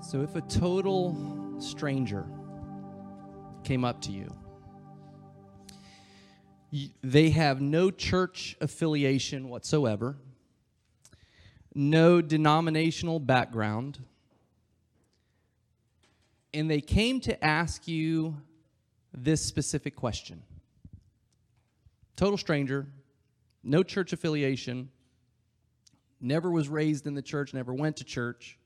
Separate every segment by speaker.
Speaker 1: So, if a total stranger came up to you, they have no church affiliation whatsoever, no denominational background, and they came to ask you this specific question total stranger, no church affiliation, never was raised in the church, never went to church.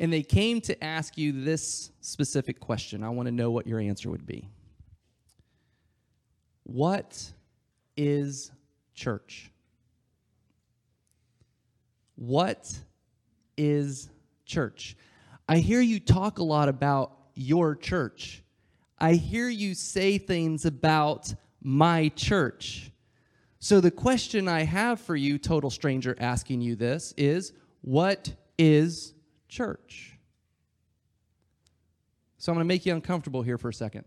Speaker 1: And they came to ask you this specific question. I want to know what your answer would be. What is church? What is church? I hear you talk a lot about your church. I hear you say things about my church. So, the question I have for you, total stranger asking you this, is what is church? So, I'm going to make you uncomfortable here for a second.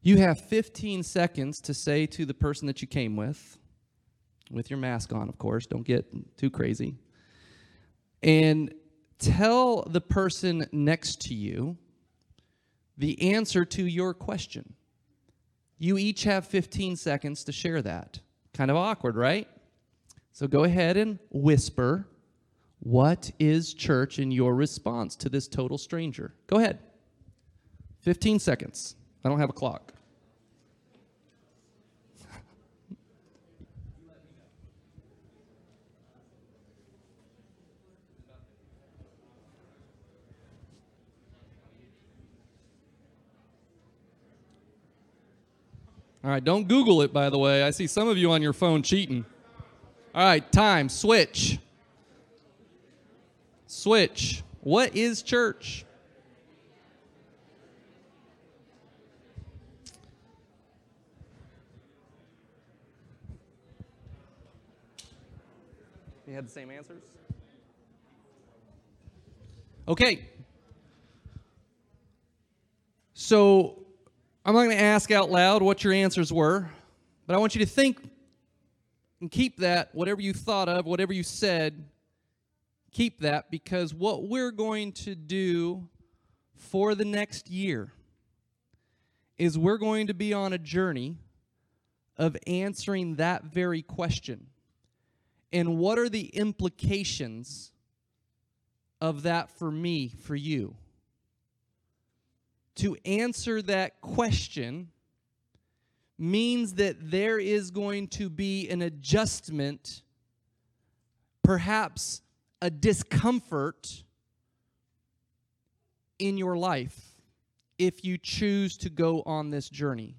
Speaker 1: You have 15 seconds to say to the person that you came with, with your mask on, of course, don't get too crazy, and tell the person next to you the answer to your question. You each have 15 seconds to share that. Kind of awkward, right? So go ahead and whisper, What is church in your response to this total stranger? Go ahead. 15 seconds. I don't have a clock. All right, don't Google it, by the way. I see some of you on your phone cheating. All right, time, switch. Switch. What is church? You had the same answers? Okay. So I'm not going to ask out loud what your answers were, but I want you to think and keep that, whatever you thought of, whatever you said, keep that because what we're going to do for the next year is we're going to be on a journey of answering that very question. And what are the implications of that for me, for you? To answer that question means that there is going to be an adjustment, perhaps a discomfort in your life if you choose to go on this journey.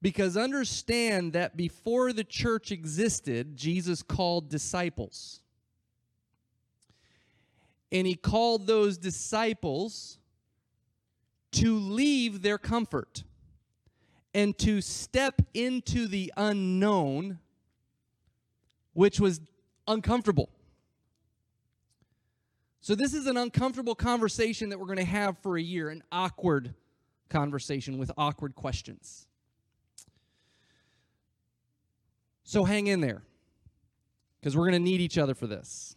Speaker 1: Because understand that before the church existed, Jesus called disciples. And he called those disciples to leave their comfort and to step into the unknown, which was uncomfortable. So, this is an uncomfortable conversation that we're going to have for a year, an awkward conversation with awkward questions. So hang in there because we're going to need each other for this.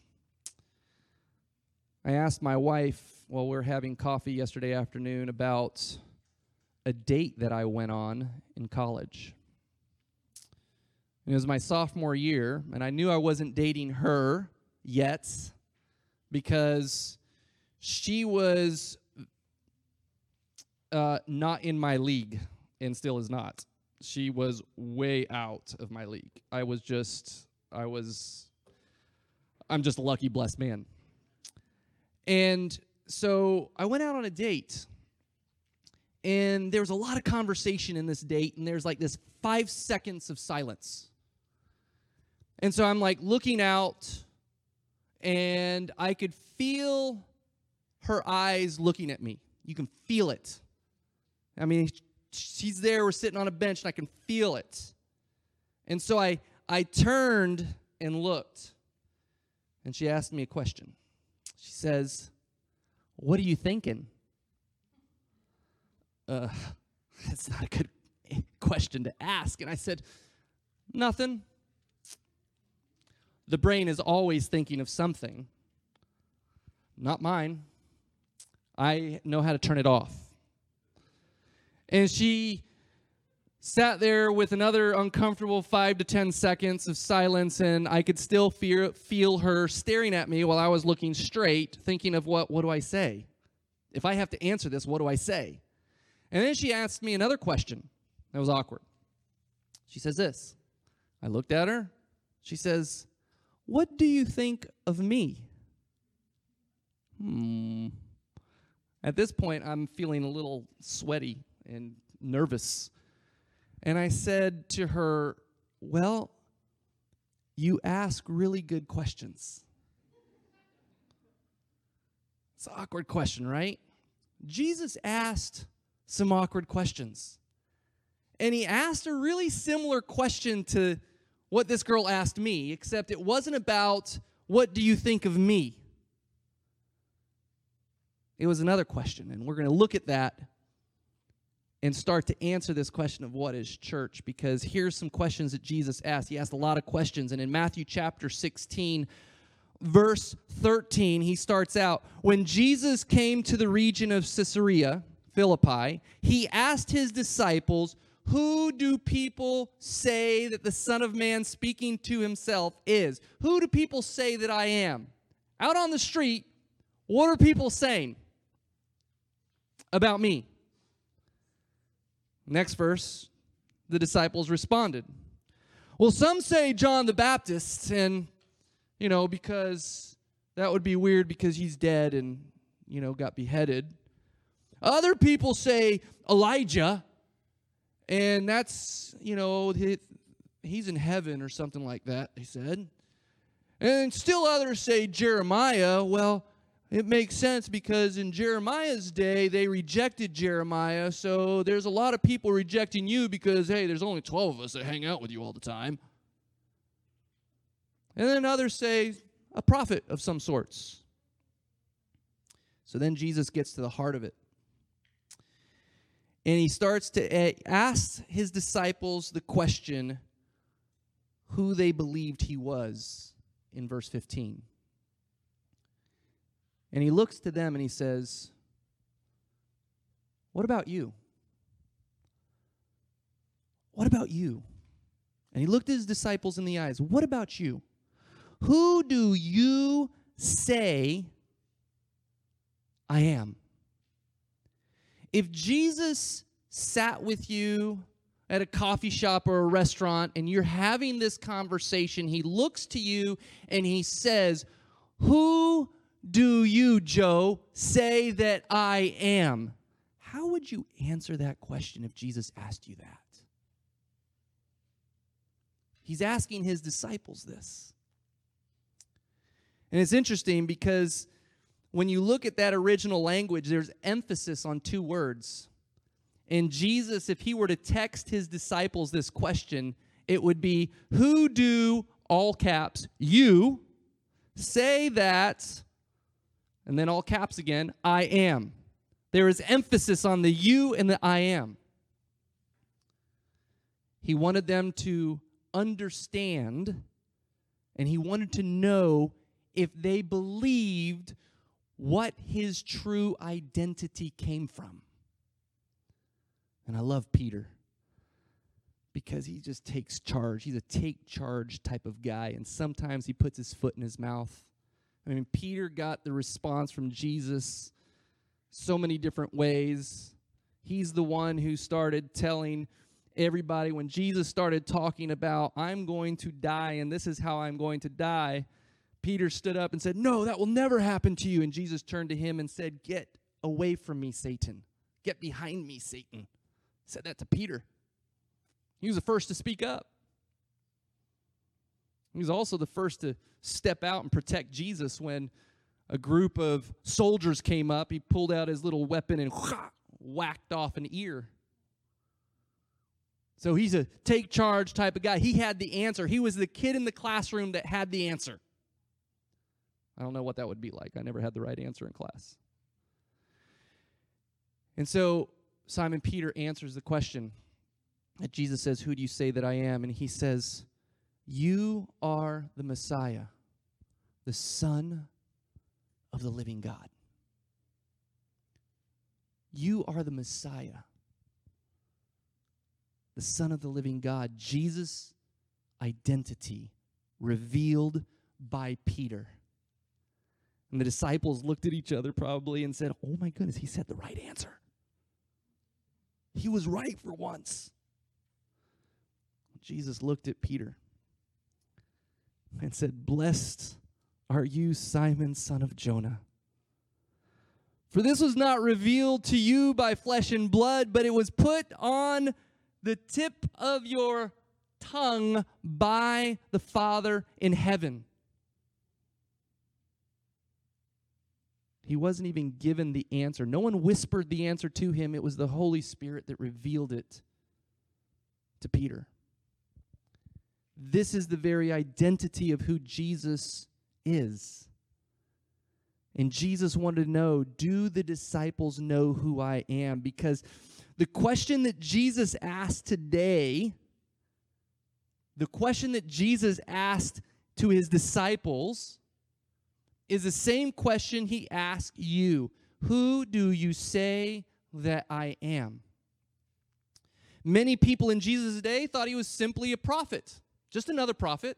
Speaker 1: I asked my wife while we were having coffee yesterday afternoon about a date that I went on in college. It was my sophomore year, and I knew I wasn't dating her yet because she was uh, not in my league and still is not she was way out of my league. I was just, I was, I'm just a lucky, blessed man. And so I went out on a date, and there was a lot of conversation in this date, and there's like this five seconds of silence. And so I'm like looking out, and I could feel her eyes looking at me. You can feel it. I mean, she's there, we're sitting on a bench, and I can feel it. And so I, I turned and looked, and she asked me a question. She says, What are you thinking? Uh, that's not a good question to ask. And I said, Nothing. The brain is always thinking of something. not mine. I know how to turn it off. And she sat there with another uncomfortable five to ten seconds of silence, and I could still fear, feel her staring at me while I was looking straight, thinking of what, what do I say? If I have to answer this, what do I say? And then she asked me another question that was awkward. She says this I looked at her. She says, What do you think of me? Hmm. At this point, I'm feeling a little sweaty and nervous. And I said to her, Well, you ask really good questions. It's an awkward question, right? Jesus asked some awkward questions. And he asked a really similar question to what this girl asked me, except it wasn't about, What do you think of me? It was another question. And we're going to look at that and start to answer this question of what is church because here's some questions that Jesus asked. He asked a lot of questions. And in Matthew chapter 16, verse 13, he starts out When Jesus came to the region of Caesarea Philippi, he asked his disciples, Who do people say that the Son of Man speaking to himself is? Who do people say that I am? Out on the street, what are people saying? about me. Next verse, the disciples responded. Well, some say John the Baptist, and, you know, because that would be weird because he's dead and, you know, got beheaded. Other people say Elijah, and that's, you know, he's in heaven or something like that, they said. And still others say Jeremiah. Well, it makes sense because in Jeremiah's day, they rejected Jeremiah. So there's a lot of people rejecting you because, hey, there's only 12 of us that hang out with you all the time. And then others say a prophet of some sorts. So then Jesus gets to the heart of it. And he starts to eh, ask his disciples the question who they believed he was in verse 15. And he looks to them and he says, What about you? What about you? And he looked at his disciples in the eyes. What about you? Who do you say I am? If Jesus sat with you at a coffee shop or a restaurant and you're having this conversation, he looks to you and he says, Who do you, Joe, say that I am? How would you answer that question if Jesus asked you that? He's asking his disciples this. And it's interesting because when you look at that original language, there's emphasis on two words. And Jesus, if he were to text his disciples this question, it would be, Who do, all caps, you say that and then all caps again, I am. There is emphasis on the you and the I am. He wanted them to understand and he wanted to know if they believed what his true identity came from. And I love Peter because he just takes charge. He's a take charge type of guy, and sometimes he puts his foot in his mouth. I mean, Peter got the response from Jesus so many different ways. He's the one who started telling everybody when Jesus started talking about, I'm going to die and this is how I'm going to die. Peter stood up and said, No, that will never happen to you. And Jesus turned to him and said, Get away from me, Satan. Get behind me, Satan. Said that to Peter. He was the first to speak up. He was also the first to step out and protect Jesus when a group of soldiers came up. He pulled out his little weapon and whacked off an ear. So he's a take charge type of guy. He had the answer. He was the kid in the classroom that had the answer. I don't know what that would be like. I never had the right answer in class. And so Simon Peter answers the question that Jesus says, Who do you say that I am? And he says, you are the Messiah, the Son of the living God. You are the Messiah, the Son of the living God. Jesus' identity revealed by Peter. And the disciples looked at each other probably and said, Oh my goodness, he said the right answer. He was right for once. Jesus looked at Peter and said, Blessed are you, Simon, son of Jonah. For this was not revealed to you by flesh and blood, but it was put on the tip of your tongue by the Father in heaven. He wasn't even given the answer. No one whispered the answer to him. It was the Holy Spirit that revealed it to Peter. This is the very identity of who Jesus is. And Jesus wanted to know do the disciples know who I am? Because the question that Jesus asked today, the question that Jesus asked to his disciples, is the same question he asked you Who do you say that I am? Many people in Jesus' day thought he was simply a prophet, just another prophet.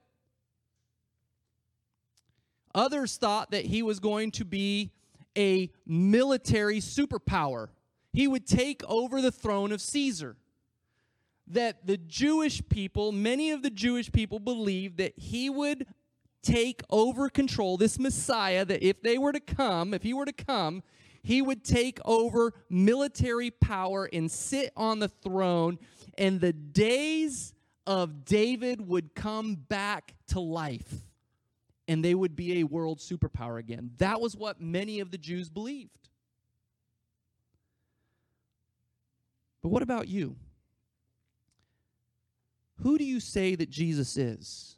Speaker 1: Others thought that he was going to be a military superpower. He would take over the throne of Caesar. That the Jewish people, many of the Jewish people believed that he would take over control, this Messiah, that if they were to come, if he were to come, he would take over military power and sit on the throne, and the days of David would come back to life and they would be a world superpower again. That was what many of the Jews believed. But what about you? Who do you say that Jesus is?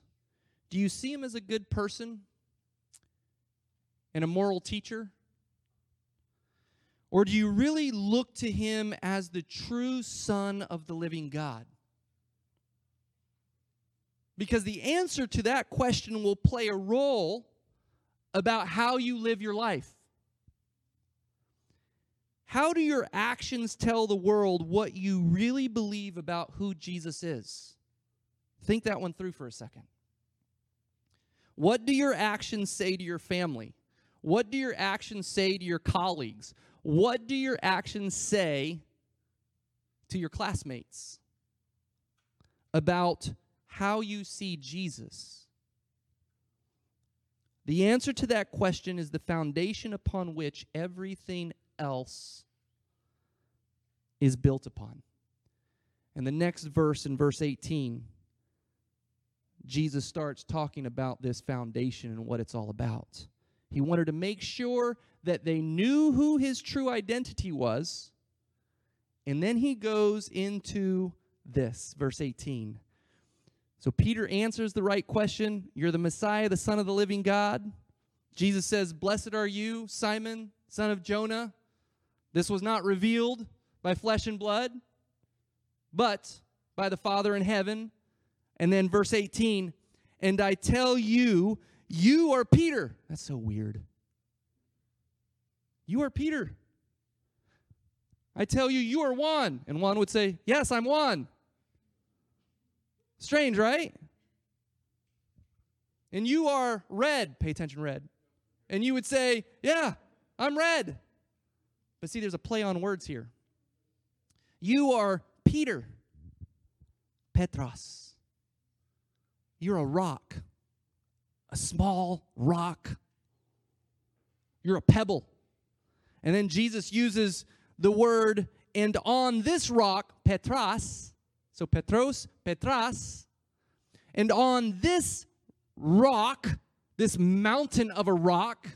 Speaker 1: Do you see him as a good person and a moral teacher? Or do you really look to him as the true Son of the living God? Because the answer to that question will play a role about how you live your life. How do your actions tell the world what you really believe about who Jesus is? Think that one through for a second. What do your actions say to your family? What do your actions say to your colleagues? What do your actions say to your classmates about how you see Jesus? The answer to that question is the foundation upon which everything else is built upon. And the next verse, in verse 18, Jesus starts talking about this foundation and what it's all about. He wanted to make sure that they knew who his true identity was. And then he goes into this, verse 18. So Peter answers the right question You're the Messiah, the Son of the living God. Jesus says, Blessed are you, Simon, son of Jonah. This was not revealed by flesh and blood, but by the Father in heaven. And then verse 18, and I tell you, you are Peter. That's so weird. You are Peter. I tell you, you are Juan. And Juan would say, Yes, I'm Juan. Strange, right? And you are red. Pay attention, red. And you would say, Yeah, I'm red. But see, there's a play on words here. You are Peter, Petros. You're a rock, a small rock. You're a pebble. And then Jesus uses the word, and on this rock, Petras, so Petros, Petras. And on this rock, this mountain of a rock,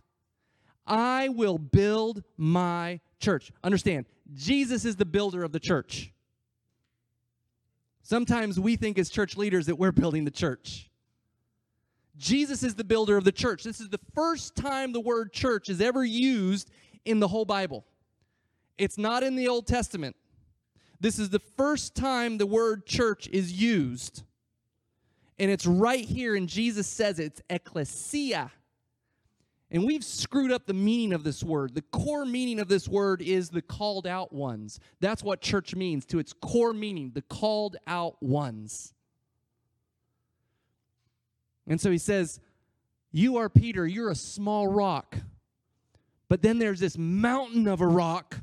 Speaker 1: I will build my church. Understand, Jesus is the builder of the church. Sometimes we think as church leaders that we're building the church. Jesus is the builder of the church. This is the first time the word church is ever used in the whole Bible. It's not in the Old Testament. This is the first time the word church is used. And it's right here, and Jesus says it, it's ecclesia. And we've screwed up the meaning of this word. The core meaning of this word is the called out ones. That's what church means to its core meaning, the called out ones. And so he says, You are Peter, you're a small rock. But then there's this mountain of a rock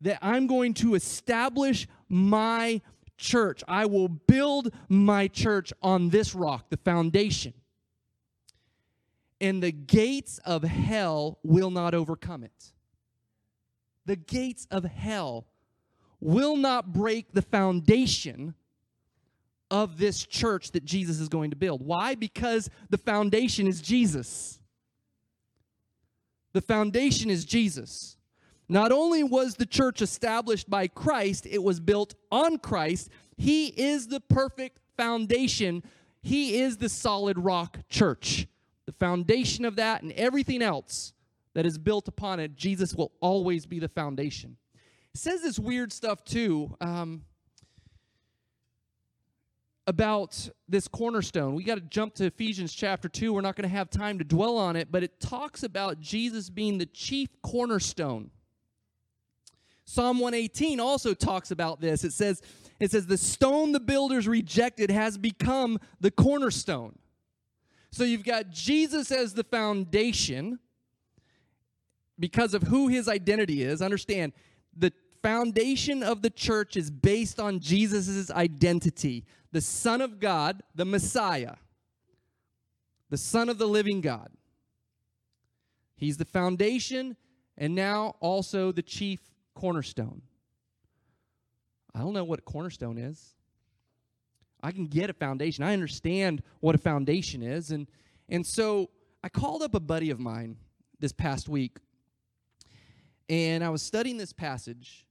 Speaker 1: that I'm going to establish my church. I will build my church on this rock, the foundation. And the gates of hell will not overcome it. The gates of hell will not break the foundation of this church that Jesus is going to build. Why? Because the foundation is Jesus. The foundation is Jesus. Not only was the church established by Christ, it was built on Christ. He is the perfect foundation. He is the solid rock church. The foundation of that and everything else that is built upon it, Jesus will always be the foundation. It says this weird stuff too. Um, about this cornerstone. We got to jump to Ephesians chapter 2. We're not going to have time to dwell on it, but it talks about Jesus being the chief cornerstone. Psalm 118 also talks about this. It says, it says, the stone the builders rejected has become the cornerstone. So you've got Jesus as the foundation because of who his identity is. Understand, the foundation of the church is based on Jesus' identity the Son of God, the Messiah, the Son of the living God. He's the foundation and now also the chief cornerstone. I don't know what cornerstone is. I can get a foundation. I understand what a foundation is. And, and so I called up a buddy of mine this past week, and I was studying this passage,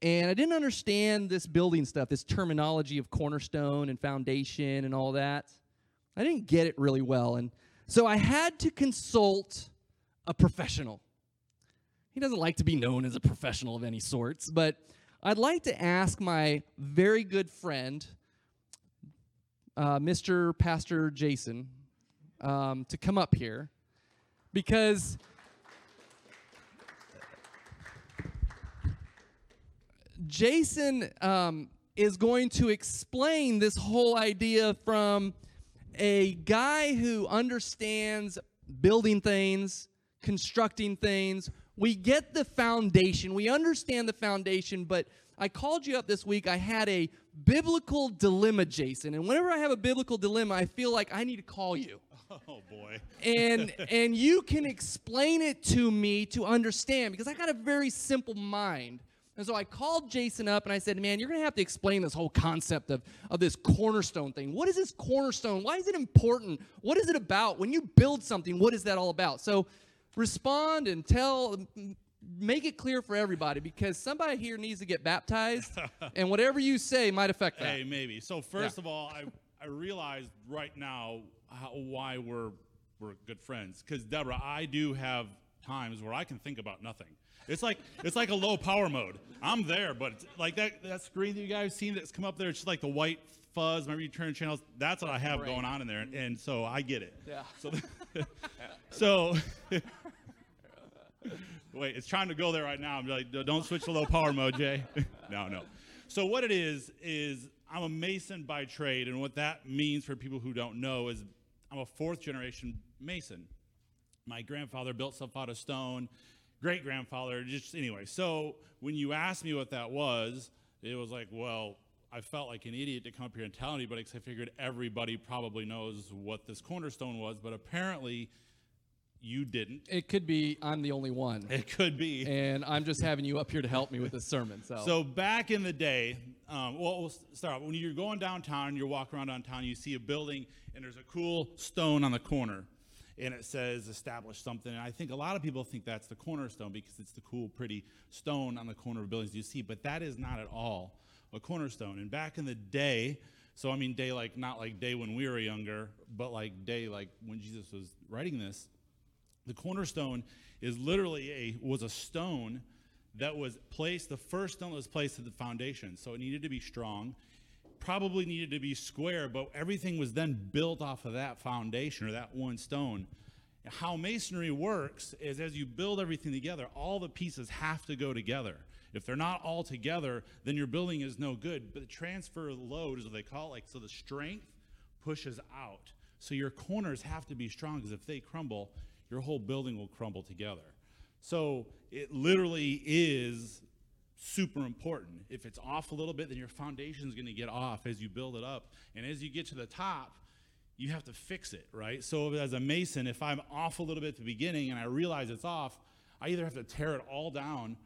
Speaker 1: and I didn't understand this building stuff, this terminology of cornerstone and foundation and all that. I didn't get it really well. And so I had to consult a professional. He doesn't like to be known as a professional of any sorts, but I'd like to ask my very good friend, uh, Mr. Pastor Jason, um, to come up here because Jason um, is going to explain this whole idea from a guy who understands building things, constructing things, we get the foundation, we understand the foundation, but I called you up this week. I had a biblical dilemma, Jason. And whenever I have a biblical dilemma, I feel like I need to call you.
Speaker 2: Oh boy.
Speaker 1: and and you can explain it to me to understand because I got a very simple mind. And so I called Jason up and I said, Man, you're going to have to explain this whole concept of, of this cornerstone thing. What is this cornerstone? Why is it important? What is it about? When you build something, what is that all about? So respond and tell make it clear for everybody because somebody here needs to get baptized and whatever you say might affect that.
Speaker 2: Hey maybe. So first yeah. of all i i realize right now how, why we're we're good friends. Because deborah i do have times where i can think about nothing. It's like it's like a low power mode. I'm there but like that that screen that you guys seen that's come up there it's just like the white fuzz. Whenever you turn channels? That's what i have going on in there and, and so i get it.
Speaker 1: Yeah.
Speaker 2: So so Wait, it's trying to go there right now. I'm like, don't switch to low power mode, Jay. no, no. So what it is is I'm a mason by trade, and what that means for people who don't know is I'm a fourth generation mason. My grandfather built stuff out of stone. Great grandfather, just anyway. So when you asked me what that was, it was like, well, I felt like an idiot to come up here and tell anybody because I figured everybody probably knows what this cornerstone was, but apparently you didn't.
Speaker 1: It could be I'm the only one.
Speaker 2: It could be.
Speaker 1: And I'm just having you up here to help me with this sermon. So,
Speaker 2: so back in the day, um, well, we'll start when you're going downtown and you're walking around downtown, you see a building and there's a cool stone on the corner, and it says "establish something." And I think a lot of people think that's the cornerstone because it's the cool, pretty stone on the corner of buildings you see, but that is not at all a cornerstone. And back in the day. So I mean, day like not like day when we were younger, but like day like when Jesus was writing this the cornerstone is literally a was a stone that was placed, the first stone was placed at the foundation. So it needed to be strong, probably needed to be square, but everything was then built off of that foundation or that one stone. How masonry works is as you build everything together, all the pieces have to go together. If they're not all together, then your building is no good. But the transfer load is what they call it. Like, so the strength pushes out. So your corners have to be strong because if they crumble, your whole building will crumble together. So it literally is super important. If it's off a little bit, then your foundation is going to get off as you build it up. And as you get to the top, you have to fix it, right? So as a mason, if I'm off a little bit at the beginning and I realize it's off, I either have to tear it all down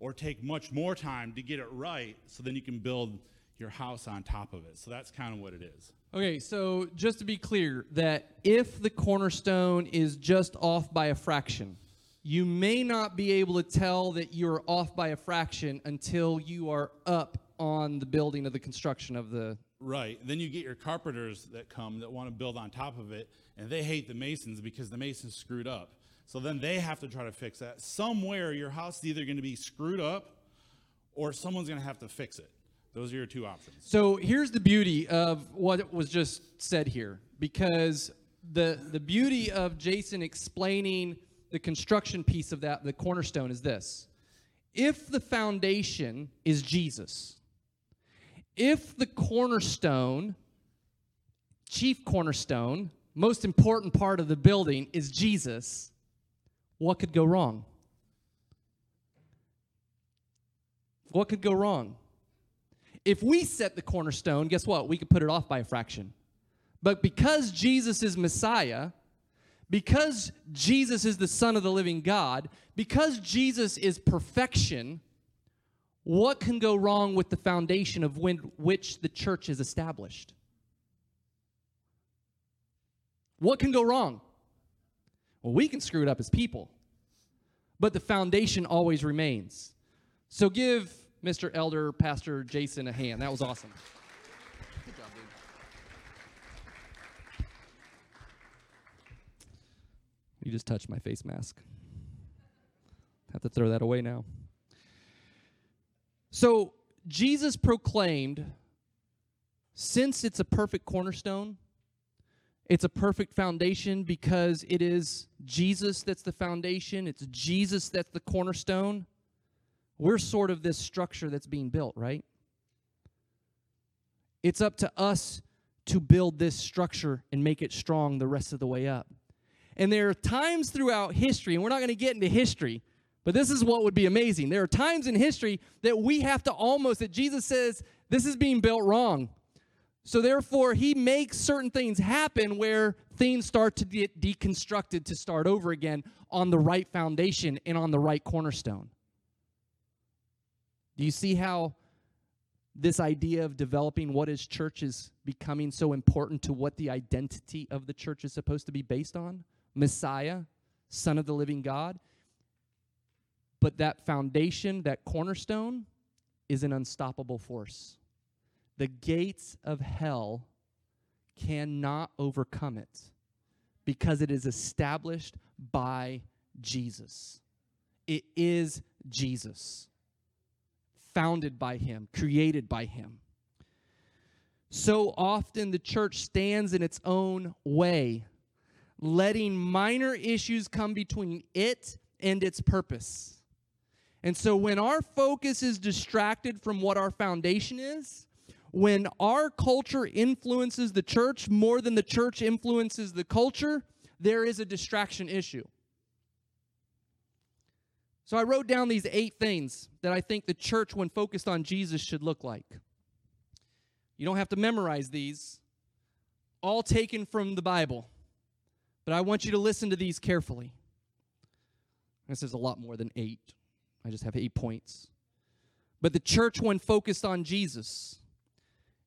Speaker 2: or take much more time to get it right so then you can build your house on top of it. So that's kind of what it is.
Speaker 1: Okay, so just to be clear, that if the cornerstone is just off by a fraction, you may not be able to tell that you're off by a fraction until you are up on the building of the construction of the
Speaker 2: Right. Then you get your carpenters that come that want to build on top of it, and they hate the masons because the masons screwed up. So then they have to try to fix that. Somewhere your house is either going to be screwed up or someone's going to have to fix it. Those are your two options.
Speaker 1: So here's the beauty of what was just said here, because the the beauty of Jason explaining the construction piece of that, the cornerstone, is this: if the foundation is Jesus, if the cornerstone, chief cornerstone, most important part of the building is Jesus, what could go wrong? What could go wrong? If we set the cornerstone, guess what? We could put it off by a fraction. But because Jesus is Messiah, because Jesus is the Son of the living God, because Jesus is perfection, what can go wrong with the foundation of when, which the church is established? What can go wrong? Well, we can screw it up as people, but the foundation always remains. So give Mr. Elder Pastor Jason a hand. That was awesome. Good job, dude. You just touched my face mask. Have to throw that away now. So, Jesus proclaimed since it's a perfect cornerstone, it's a perfect foundation because it is Jesus that's the foundation, it's Jesus that's the cornerstone. We're sort of this structure that's being built, right? It's up to us to build this structure and make it strong the rest of the way up. And there are times throughout history, and we're not going to get into history, but this is what would be amazing. There are times in history that we have to almost, that Jesus says, this is being built wrong. So therefore, he makes certain things happen where things start to get deconstructed to start over again on the right foundation and on the right cornerstone. Do you see how this idea of developing what is church is becoming so important to what the identity of the church is supposed to be based on? Messiah, Son of the living God. But that foundation, that cornerstone, is an unstoppable force. The gates of hell cannot overcome it because it is established by Jesus. It is Jesus founded by him, created by him. So often the church stands in its own way, letting minor issues come between it and its purpose. And so when our focus is distracted from what our foundation is, when our culture influences the church more than the church influences the culture, there is a distraction issue. So I wrote down these eight things that I think the church, when focused on Jesus, should look like. You don't have to memorize these, all taken from the Bible, but I want you to listen to these carefully. This is a lot more than eight. I just have eight points. But the church, when focused on Jesus,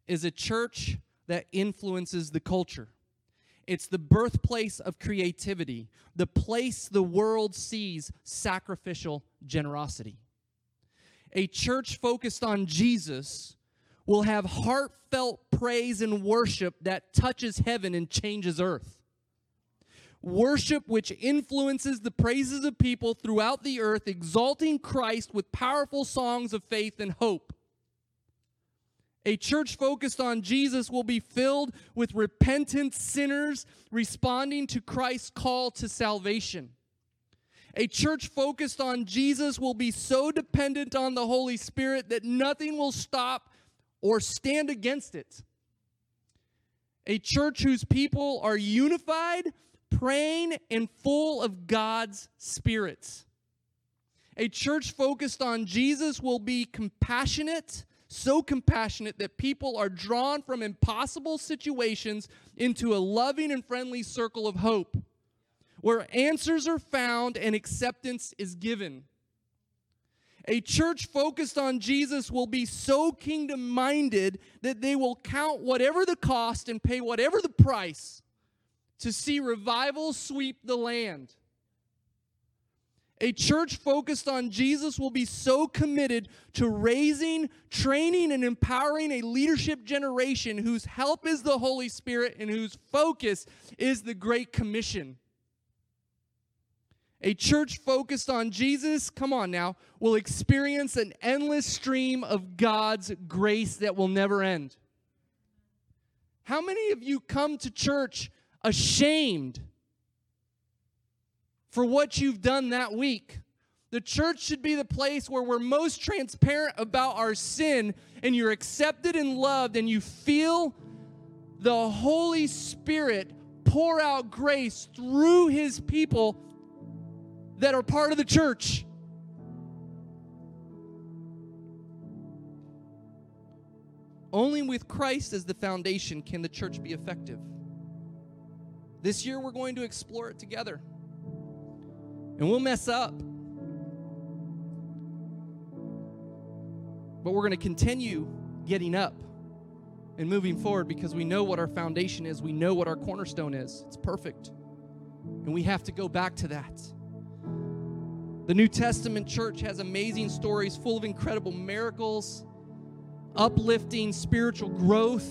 Speaker 1: is a church that influences the culture. It's the birthplace of creativity, the place the world sees sacrificial generosity. A church focused on Jesus will have heartfelt praise and worship that touches heaven and changes earth. Worship which influences the praises of people throughout the earth, exalting Christ with powerful songs of faith and hope. A church focused on Jesus will be filled with repentant sinners responding to Christ's call to salvation. A church focused on Jesus will be so dependent on the Holy Spirit that nothing will stop or stand against it. A church whose people are unified, praying, and full of God's Spirit. A church focused on Jesus will be compassionate, so compassionate that people are drawn from impossible situations into a loving and friendly circle of hope where answers are found and acceptance is given. A church focused on Jesus will be so kingdom minded that they will count whatever the cost and pay whatever the price to see revival sweep the land. A church focused on Jesus will be so committed to raising, training, and empowering a leadership generation whose help is the Holy Spirit and whose focus is the Great Commission. A church focused on Jesus, come on now, will experience an endless stream of God's grace that will never end. How many of you come to church ashamed for what you've done that week? The church should be the place where we're most transparent about our sin and you're accepted and loved and you feel the Holy Spirit pour out grace through his people that are part of the church. Only with Christ as the foundation can the church be effective. This year, we're going to explore it together. And we'll mess up. But we're going to continue getting up and moving forward because we know what our foundation is. We know what our cornerstone is. It's perfect. And we have to go back to that. The New Testament church has amazing stories full of incredible miracles, uplifting spiritual growth,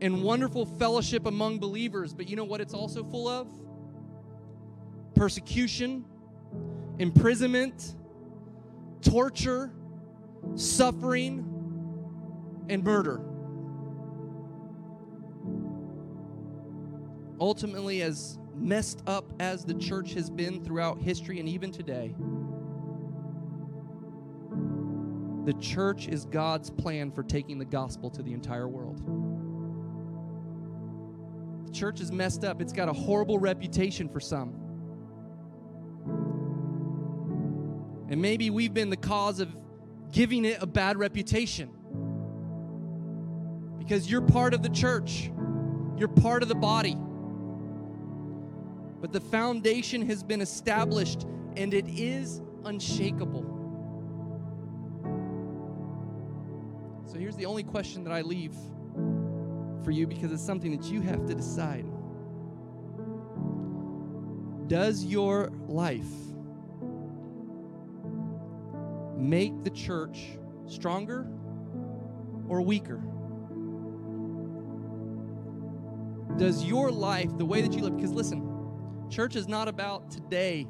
Speaker 1: and wonderful fellowship among believers. But you know what it's also full of? Persecution, imprisonment, torture, suffering, and murder. Ultimately, as messed up as the church has been throughout history and even today, the church is God's plan for taking the gospel to the entire world. The church is messed up, it's got a horrible reputation for some. And maybe we've been the cause of giving it a bad reputation. Because you're part of the church, you're part of the body but the foundation has been established and it is unshakable. So here's the only question that I leave for you because it's something that you have to decide. Does your life make the church stronger or weaker? Does your life, the way that you live, because listen, Church is not about today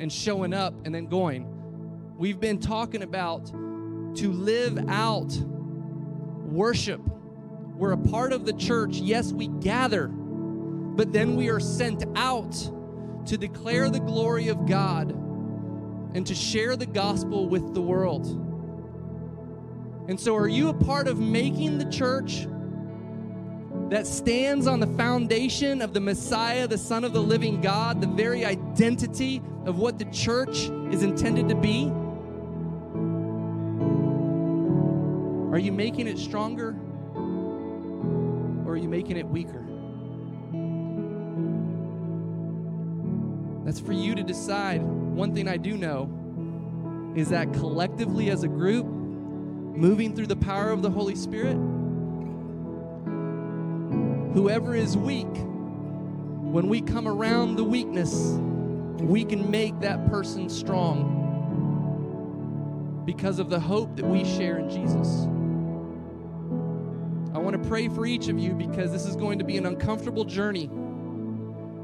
Speaker 1: and showing up and then going. We've been talking about to live out worship. We're a part of the church. Yes, we gather, but then we are sent out to declare the glory of God and to share the gospel with the world. And so, are you a part of making the church that stands on the foundation of the Messiah, the Son of the living God, the very identity of what the church is intended to be? Are you making it stronger or are you making it weaker? That's for you to decide. One thing I do know is that collectively as a group, moving through the power of the Holy Spirit, Whoever is weak, when we come around the weakness, we can make that person strong because of the hope that we share in Jesus. I want to pray for each of you because this is going to be an uncomfortable journey.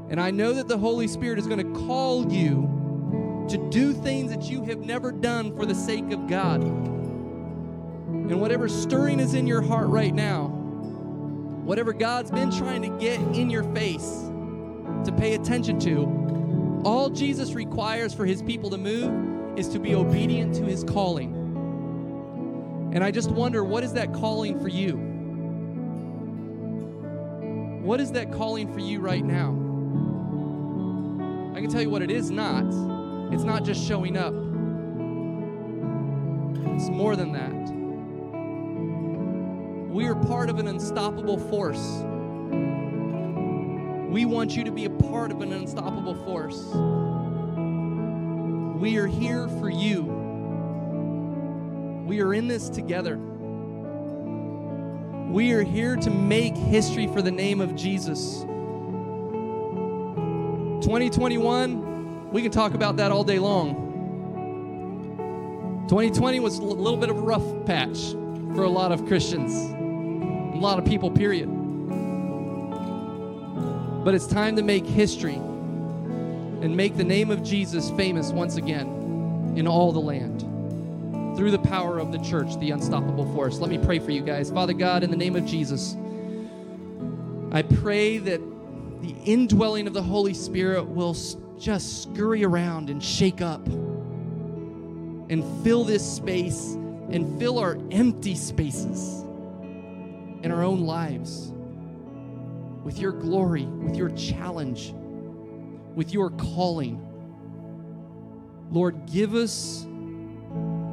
Speaker 1: And I know that the Holy Spirit is going to call you to do things that you have never done for the sake of God. And whatever stirring is in your heart right now, whatever God's been trying to get in your face to pay attention to, all Jesus requires for his people to move is to be obedient to his calling. And I just wonder what is that calling for you? What is that calling for you right now? I can tell you what it is not. It's not just showing up, it's more than that. We are part of an unstoppable force. We want you to be a part of an unstoppable force. We are here for you. We are in this together. We are here to make history for the name of Jesus. 2021, we can talk about that all day long. 2020 was a little bit of a rough patch for a lot of Christians, a lot of people, period. But it's time to make history and make the name of Jesus famous once again in all the land through the power of the church, the unstoppable force. Let me pray for you guys. Father God, in the name of Jesus, I pray that the indwelling of the Holy Spirit will just scurry around and shake up and fill this space and fill our empty spaces in our own lives with your glory, with your challenge, with your calling. Lord, give us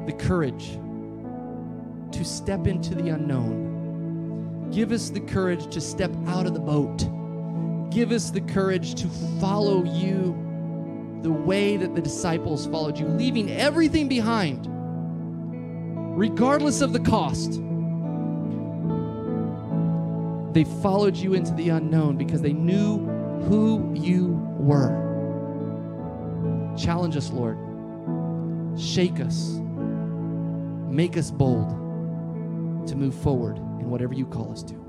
Speaker 1: the courage to step into the unknown. Give us the courage to step out of the boat. Give us the courage to follow you the way that the disciples followed you, leaving everything behind, regardless of the cost. They followed you into the unknown because they knew who you were. Challenge us, Lord. Shake us. Make us bold to move forward in whatever you call us to.